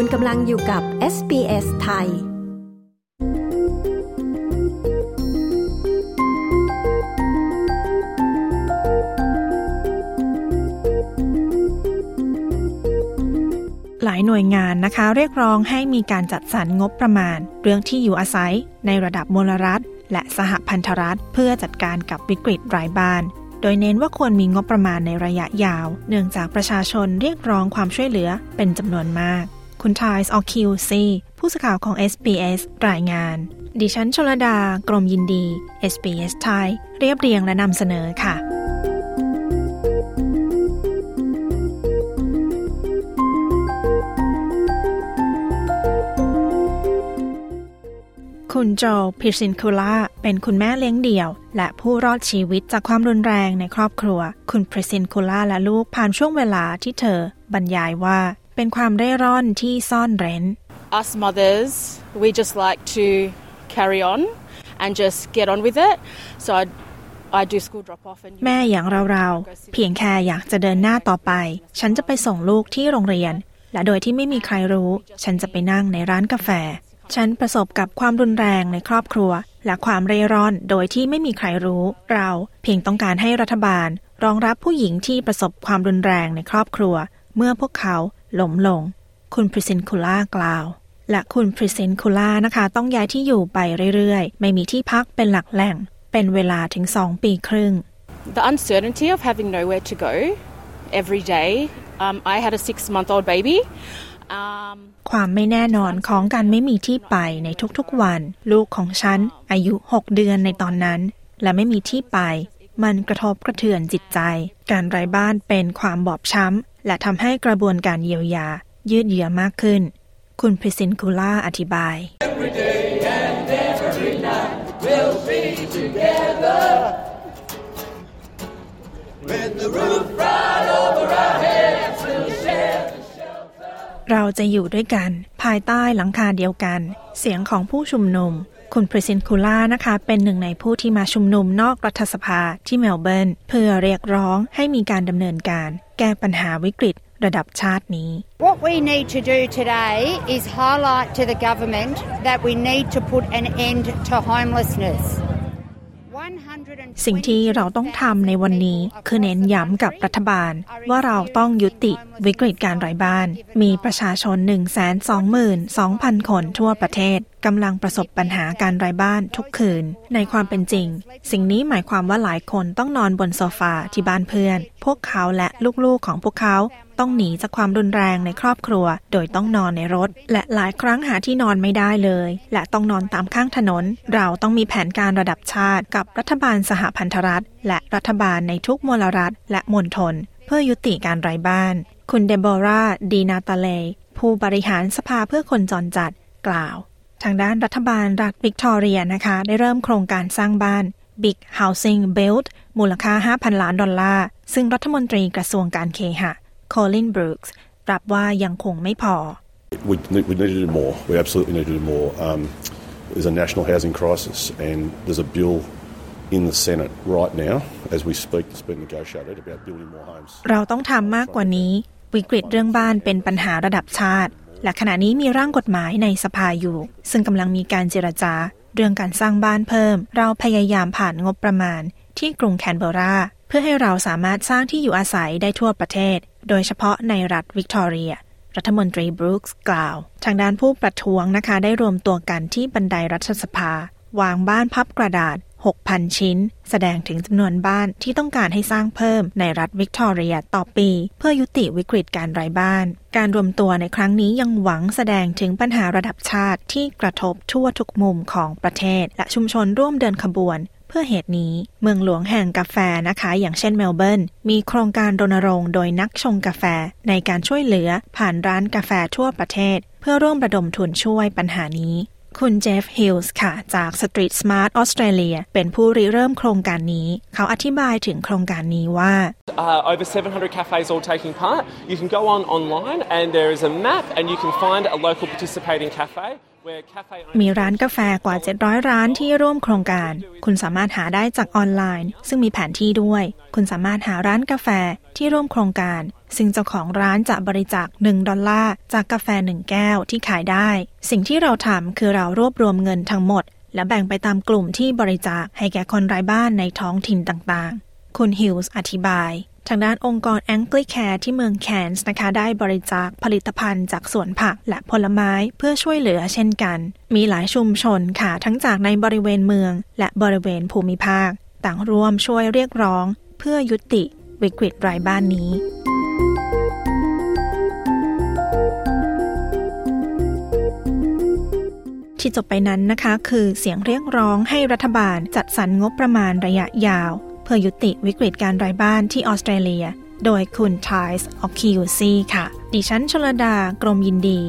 คุณกำลังอยู่กับ SBS ไทย หลายหน่วยงานนะคะ เรียกร้องให้มีการจัดสรรงบประมาณ เรื่องที่อยู่อาศัยในระดับมลรัฐ และสหพันธรัฐ เพื่อจัดการกับวิกฤตรายบ้านโดยเน้นว่าควรมีงบประมาณในระยะยาว เนื่องจากประชาชนเรียกร้องความช่วยเหลือเป็นจำนวนมาก คุณทายส์ออคิวซีผู้สื่อข่าวของ SBS รายงาน ดิฉันชลดา กรมยินดี SBS ไทย เรียบเรียงและนำเสนอค่ะ คุณโจพิชินคูล่า เป็นคุณแม่เลี้ยงเดี่ยว และผู้รอดชีวิตจากความรุนแรงในครอบครัว คุณพริซินคูล่าและลูกผ่านช่วงเวลาที่เธอบรรยายว่า เป็นความเร่ร่อนที่ซ่อนเร้น us mothers, we just like to carry on and just get on with it. So I, I do school drop off and แม่อย่างเราๆ เพียงแค่อยากจะเดินหน้าต่อไป ฉันจะไปส่งลูกที่โรงเรียน และโดยที่ไม่มีใครรู้ ฉันจะไปนั่งในร้านกาแฟ ฉันประสบกับความรุนแรงในครอบครัว และความเร่ร่อนโดยที่ไม่มีใครรู้ เราเพียงต้องการให้รัฐบาล รองรับผู้หญิงที่ประสบความรุนแรงในครอบครัว เมื่อพวกเขา ล้มลง คุณพริซินคูล่ากล่าว และคุณพริซินคูล่านะคะ ต้องย้ายที่อยู่ไปเรื่อยๆ ไม่มีที่พักเป็นหลักแหล่ง เป็นเวลาถึงสองปีครึ่ง the uncertainty of having nowhere to go every day. Um, I had a six month old baby. Um, ความไม่แน่นอนของการไม่มีที่ไปในทุกๆวัน ลูกของฉัน อายุ 6 เดือนในตอนนั้น และไม่มีที่ไป มันกระทบกระเทือนจิตใจ การไร้บ้านเป็นความบอบช้ำ และทำให้กระบวนการเยียวยายืดเยื้อมากขึ้น คุณพริซินคูล่าอธิบายเราจะอยู่ด้วยกัน ภายใต้หลังคาเดียวกัน เสียงของผู้ชุมนุม คุณพริซินคูล่านะคะ เป็นหนึ่งในผู้ที่มาชุมนุมนอกรัฐสภาที่เมลเบิร์น เพื่อเรียกร้องให้มีการดำเนินการ แก้ปัญหาวิกฤตระดับชาตินี้ What we need to do today is highlight to the government that we need to put an end to homelessness. สิ่งที่เราต้องทำในวันนี้คือเน้นย้ำกับรัฐบาล ว่าเราต้องยุติวิกฤตการไร้บ้าน มีประชาชน 122,000 คนทั่วประเทศกำลังประสบปัญหาการไร้บ้านทุกคืน ในความเป็นจริง สิ่งนี้หมายความว่าหลายคนต้องนอนบนโซฟาที่บ้านเพื่อน พวกเขาและลูกๆของพวกเขา ต้องหนีจากความรุนแรงในครอบครัว โดยต้องนอนในรถ และหลายครั้งหาที่นอนไม่ได้เลย และต้องนอนตามข้างถนน เราต้องมีแผนการระดับชาติ กับรัฐบาลสหพันธรัฐ และรัฐบาลในทุกมลรัฐ และมณฑลเพื่อยุติการไร้บ้าน คุณเดโบราดีนาตาเล ผู้บริหารสภาเพื่อคนจรจัดกล่าว ทางด้านรัฐบาลรัฐวิกตอเรียนะคะ ได้เริ่มโครงการสร้างบ้าน Big Housing Build มูลค่า 5,000 ล้านดอลลาร์ ซึ่งรัฐมนตรีกระทรวงการเคหะ Colin Brooks รับว่ายังคงไม่พอ We, need- we need to do more. We absolutely need to do more. Um, there's a national housing crisis, and there's a bill in the Senate right now, as we speak, that's been negotiated about building more homes. เราต้องทำมากกว่านี้ วิกฤตเรื่องบ้านเป็นปัญหาระดับชาติ และขณะนี้มีร่างกฎหมายในสภาอยู่ ซึ่งกำลังมีการเจรจา เรื่องการสร้างบ้านเพิ่ม เราพยายามผ่านงบประมาณที่กรุงแคนเบราเพื่อให้เราสามารถสร้างที่อยู่อาศัยได้ทั่วประเทศ โดยเฉพาะในรัฐวิกตอเรีย รัฐมนตรีบรูคส์กล่าว ทางด้านผู้ประท้วงนะคะได้รวมตัวกันที่บันไดรัฐสภา วางบ้านพับกระดาษ 6,000 ชิ้น แสดงถึงจำนวนบ้านที่ต้องการให้สร้างเพิ่มในรัฐวิกตอเรียต่อปี เพื่อยุติวิกฤตการไร้บ้าน การรวมตัวในครั้งนี้ยังหวังแสดงถึงปัญหาระดับชาติที่กระทบทั่วทุกมุมของประเทศ และชุมชนร่วมเดินขบวน เพื่อเหตุนี้เมืองหลวงแห่งกาแฟนะคะ อย่างเช่นเมลเบิร์นมีโครงการรณรงค์โดยนักชงกาแฟในการช่วยเหลือผ่านร้านกาแฟทั่วประเทศ เพื่อร่วมระดมทุนช่วยปัญหานี้คุณเจฟฮิลส์ค่ะ จาก Street Smart Australia เป็นผู้ริเริ่มโครงการนี้ เขาอธิบายถึงโครงการนี้ว่า uh, over 700 cafes all taking part. You can go on online and there is a map and you can find a local participating cafe มีร้านกาแฟกว่า 700 ร้านที่ร่วมโครงการ คุณสามารถหาได้จากออนไลน์ ซึ่งมีแผนที่ด้วย คุณสามารถหาร้านกาแฟที่ร่วมโครงการ ซึ่งเจ้าของร้านจะบริจาค 1 ดอลลาร์จากกาแฟหนึ่งแก้วที่ขายได้ สิ่งที่เราทำคือเรารวบรวมเงินทั้งหมด และแบ่งไปตามกลุ่มที่บริจาคให้แก่คนไร้บ้านในท้องถิ่นต่างๆ คุณฮิลส์อธิบาย ทางด้านองค์กร Anglicare ที่เมืองแคนส์นะคะได้บริจาคผลิตภัณฑ์จากสวนผักและผลไม้เพื่อช่วยเหลือเช่นกัน มีหลายชุมชนค่ะ ทั้งจากในบริเวณเมือง และบริเวณภูมิภาค ต่างร่วมช่วยเรียกร้อง เพื่อยุติวิกฤตไร้บ้านนี้ที่จบไปนั้นนะคะ คือเสียงเรียกร้องให้รัฐบาลจัดสรรงบประมาณระยะยาว พื่อยุติวิกฤตการไรายบ้านที่ออสเตรเลีย โดยคุณไทส์ออคิวซีค่ะ ดิฉันชลดากรมยินดี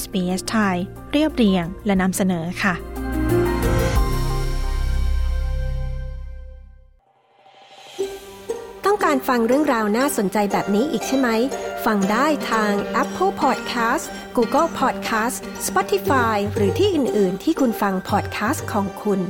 SBS ไทย เรียบเรียงและนำเสนอค่ะ ต้องการฟังเรื่องราวน่าสนใจแบบนี้อีกใช่ไหม ฟังได้ทาง Apple Podcast Google Podcast Spotify หรือที่อื่น ๆ ที่คุณฟัง podcast ของคุณ